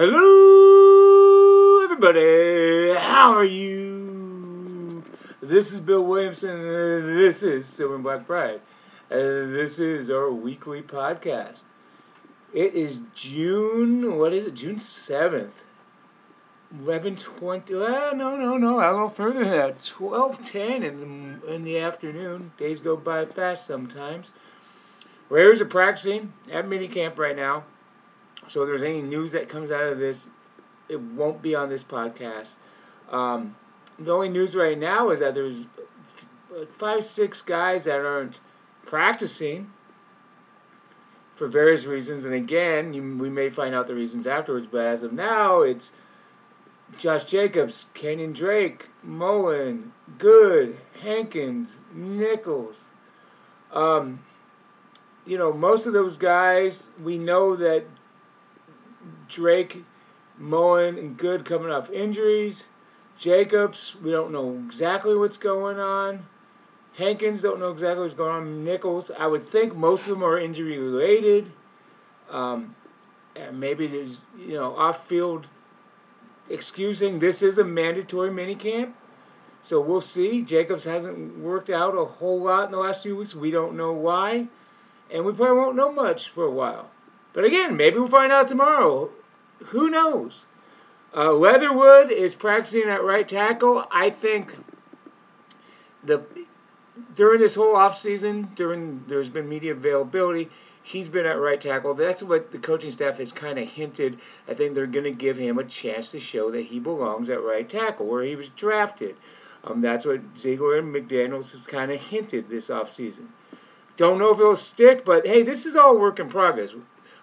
Hello, everybody. How are you? This is Bill Williamson. This is Silver and Black Pride. And this is our weekly podcast. It is June, what is it? June 7th. 11.20. Uh, no, no, no. A little further than that. 12.10 in the, in the afternoon. Days go by fast sometimes. Raiders are practicing at minicamp right now. So if there's any news that comes out of this, it won't be on this podcast. Um, the only news right now is that there's five, six guys that aren't practicing for various reasons. And again, you, we may find out the reasons afterwards. But as of now, it's Josh Jacobs, Kenyan Drake, Mullen, Good, Hankins, Nichols. Um, you know, most of those guys, we know that Drake, Mullen, and Good coming off injuries. Jacobs, we don't know exactly what's going on. Hankins don't know exactly what's going on. Nichols, I would think most of them are injury related. Um, and maybe there's you know off field excusing. This is a mandatory minicamp, so we'll see. Jacobs hasn't worked out a whole lot in the last few weeks. We don't know why, and we probably won't know much for a while. But again, maybe we'll find out tomorrow. Who knows? Uh, Leatherwood is practicing at right tackle. I think the during this whole offseason, during there's been media availability, he's been at right tackle. That's what the coaching staff has kind of hinted. I think they're going to give him a chance to show that he belongs at right tackle, where he was drafted. Um, that's what Ziegler and McDaniels has kind of hinted this offseason. Don't know if it'll stick, but hey, this is all work in progress.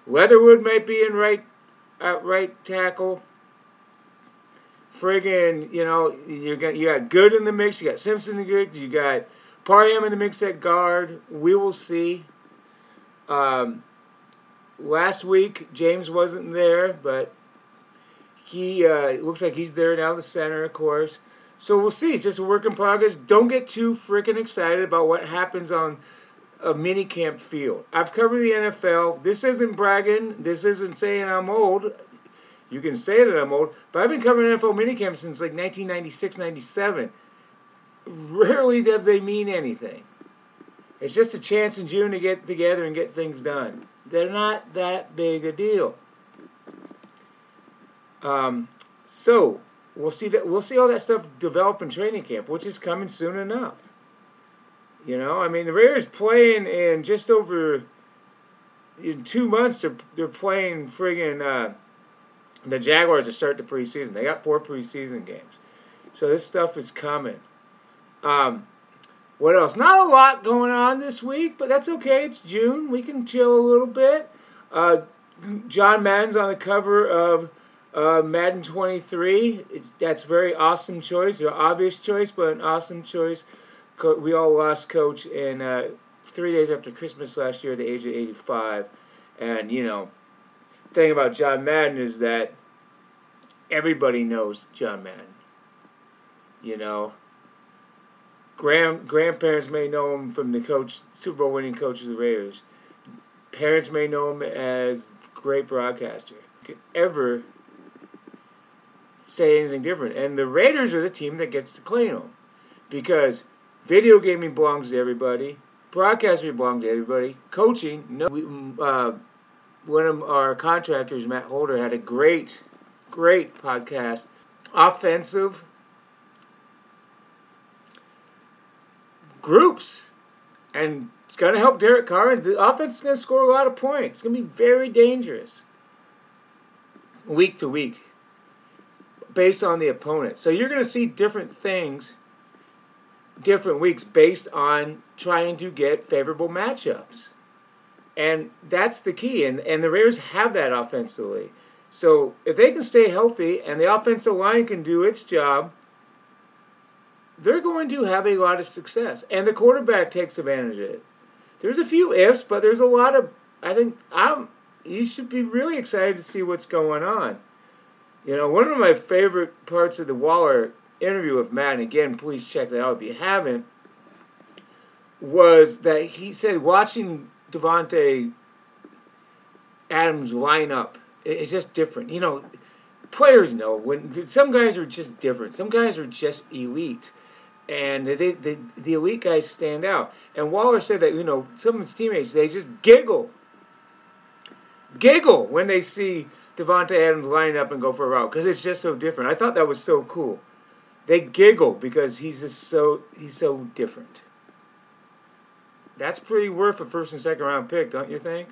Leatherwood might be in right at right tackle. Friggin', you know, you got you got good in the mix. You got Simpson the good. You got Parham in the mix at guard. We will see. Um, last week James wasn't there, but he uh, looks like he's there now. The center, of course. So we'll see. It's just a work in progress. Don't get too freaking excited about what happens on a mini camp field. I've covered the NFL. This isn't bragging. This isn't saying I'm old. You can say that I'm old, but I've been covering NFL minicamp since like 1996, 97. Rarely do they mean anything. It's just a chance in June to get together and get things done. They're not that big a deal. Um, so we'll see that we'll see all that stuff develop in training camp, which is coming soon enough. You know, I mean, the Raiders playing in just over in two months. They're they're playing friggin' uh, the Jaguars to start the preseason. They got four preseason games, so this stuff is coming. Um, what else? Not a lot going on this week, but that's okay. It's June. We can chill a little bit. Uh, John Madden's on the cover of uh, Madden 23. It's, that's a very awesome choice, an obvious choice, but an awesome choice. Co- we all lost coach in uh, three days after Christmas last year at the age of 85. And, you know, thing about John Madden is that everybody knows John Madden. You know, grand grandparents may know him from the coach, Super Bowl winning coach of the Raiders. Parents may know him as great broadcaster. Could ever say anything different? And the Raiders are the team that gets to claim him because video gaming belongs to everybody, broadcasting belongs to everybody, coaching. No, we, uh, one of our contractors, Matt Holder, had a great, great podcast. Offensive groups, and it's going to help Derek Carr. And the offense is going to score a lot of points. It's going to be very dangerous week to week based on the opponent. So you're going to see different things different weeks based on trying to get favorable matchups. And that's the key. And, and the Raiders have that offensively. So if they can stay healthy and the offensive line can do its job, they're going to have a lot of success. And the quarterback takes advantage of it. There's a few ifs, but there's a lot of I think I'm you should be really excited to see what's going on. You know, one of my favorite parts of the Waller interview with Matt, and again, please check that out if you haven't, was that he said watching Davante Adams line up it's just different. You know, players know when some guys are just different. Some guys are just elite, and they, they, the elite guys stand out. And Waller said that you know some of his teammates they just giggle, giggle when they see Davante Adams line up and go for a route because it's just so different. I thought that was so cool. They giggle because he's just so he's so different. That's pretty worth a first and second round pick, don't you think?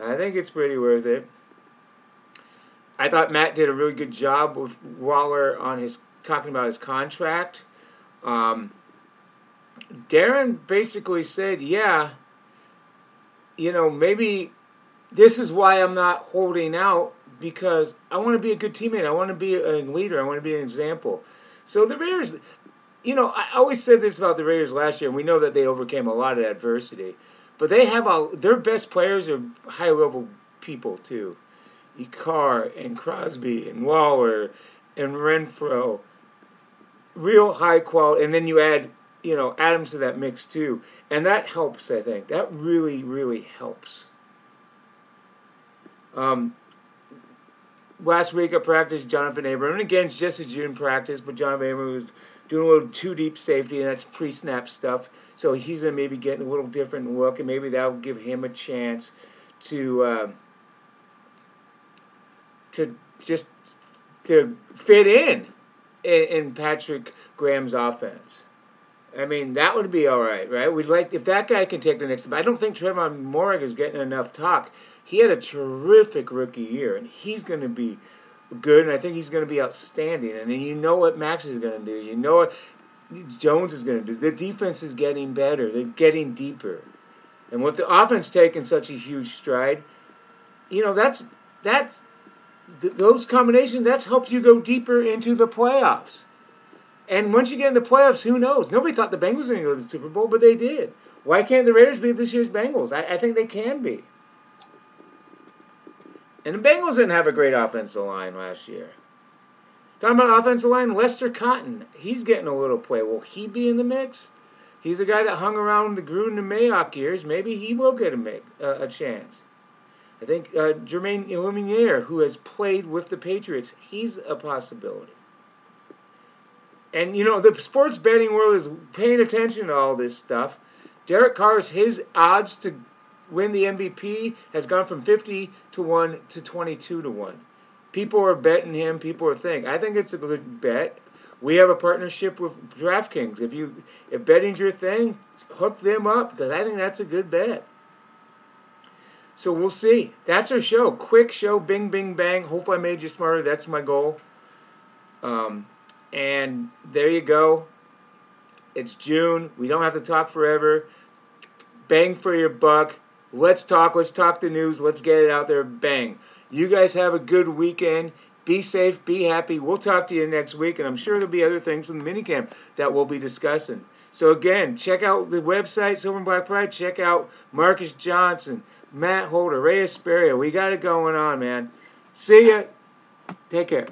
I think it's pretty worth it. I thought Matt did a really good job with Waller on his talking about his contract. Um, Darren basically said, "Yeah, you know, maybe this is why I'm not holding out because I want to be a good teammate. I want to be a leader. I want to be an example." So the Raiders, you know, I always said this about the Raiders last year, and we know that they overcame a lot of adversity. But they have a their best players are high level people too. Carr and Crosby and Waller and Renfrow. Real high quality and then you add, you know, Adams to that mix too. And that helps, I think. That really, really helps. Um, last week I practiced Johnathan Abram. And again, it's just a June practice, but Johnathan Abram was doing a little too deep safety, and that's pre snap stuff. So he's going to maybe get a little different look, and maybe that'll give him a chance to uh, to just to fit in, in in Patrick Graham's offense. I mean, that would be all right, right? We'd like if that guy can take the next. I don't think Tre'von Moehrig is getting enough talk. He had a terrific rookie year, and he's going to be good, and I think he's going to be outstanding. And you know what Maxx is going to do. You know what Jones is going to do. The defense is getting better. They're getting deeper. And with the offense taking such a huge stride, you know that's that's th- those combinations. That's helped you go deeper into the playoffs. And once you get in the playoffs, who knows? Nobody thought the Bengals were going to go to the Super Bowl, but they did. Why can't the Raiders be this year's Bengals? I, I think they can be. And the Bengals didn't have a great offensive line last year. Talking about offensive line, Lester Cotton, he's getting a little play. Will he be in the mix? He's a guy that hung around the Gruden and Mayock years. Maybe he will get a, make, uh, a chance. I think uh, Jermaine Eluemunor, who has played with the Patriots, he's a possibility. And, you know, the sports betting world is paying attention to all this stuff. Derek Carr's, his odds to win the MVP has gone from 50 to 1 to 22 to 1. People are betting him, people are thinking. I think it's a good bet. We have a partnership with DraftKings. If you if betting's your thing, hook them up because I think that's a good bet. So we'll see. That's our show. Quick show, bing, bing, bang. Hope I made you smarter. That's my goal. Um, and there you go. It's June. We don't have to talk forever. Bang for your buck. Let's talk. Let's talk the news. Let's get it out there. Bang. You guys have a good weekend. Be safe. Be happy. We'll talk to you next week, and I'm sure there'll be other things from the minicamp that we'll be discussing. So again, check out the website Silver and Black Pride. Check out Marcus Johnson, Matt Holder, Ray Aspuria. We got it going on, man. See ya. Take care.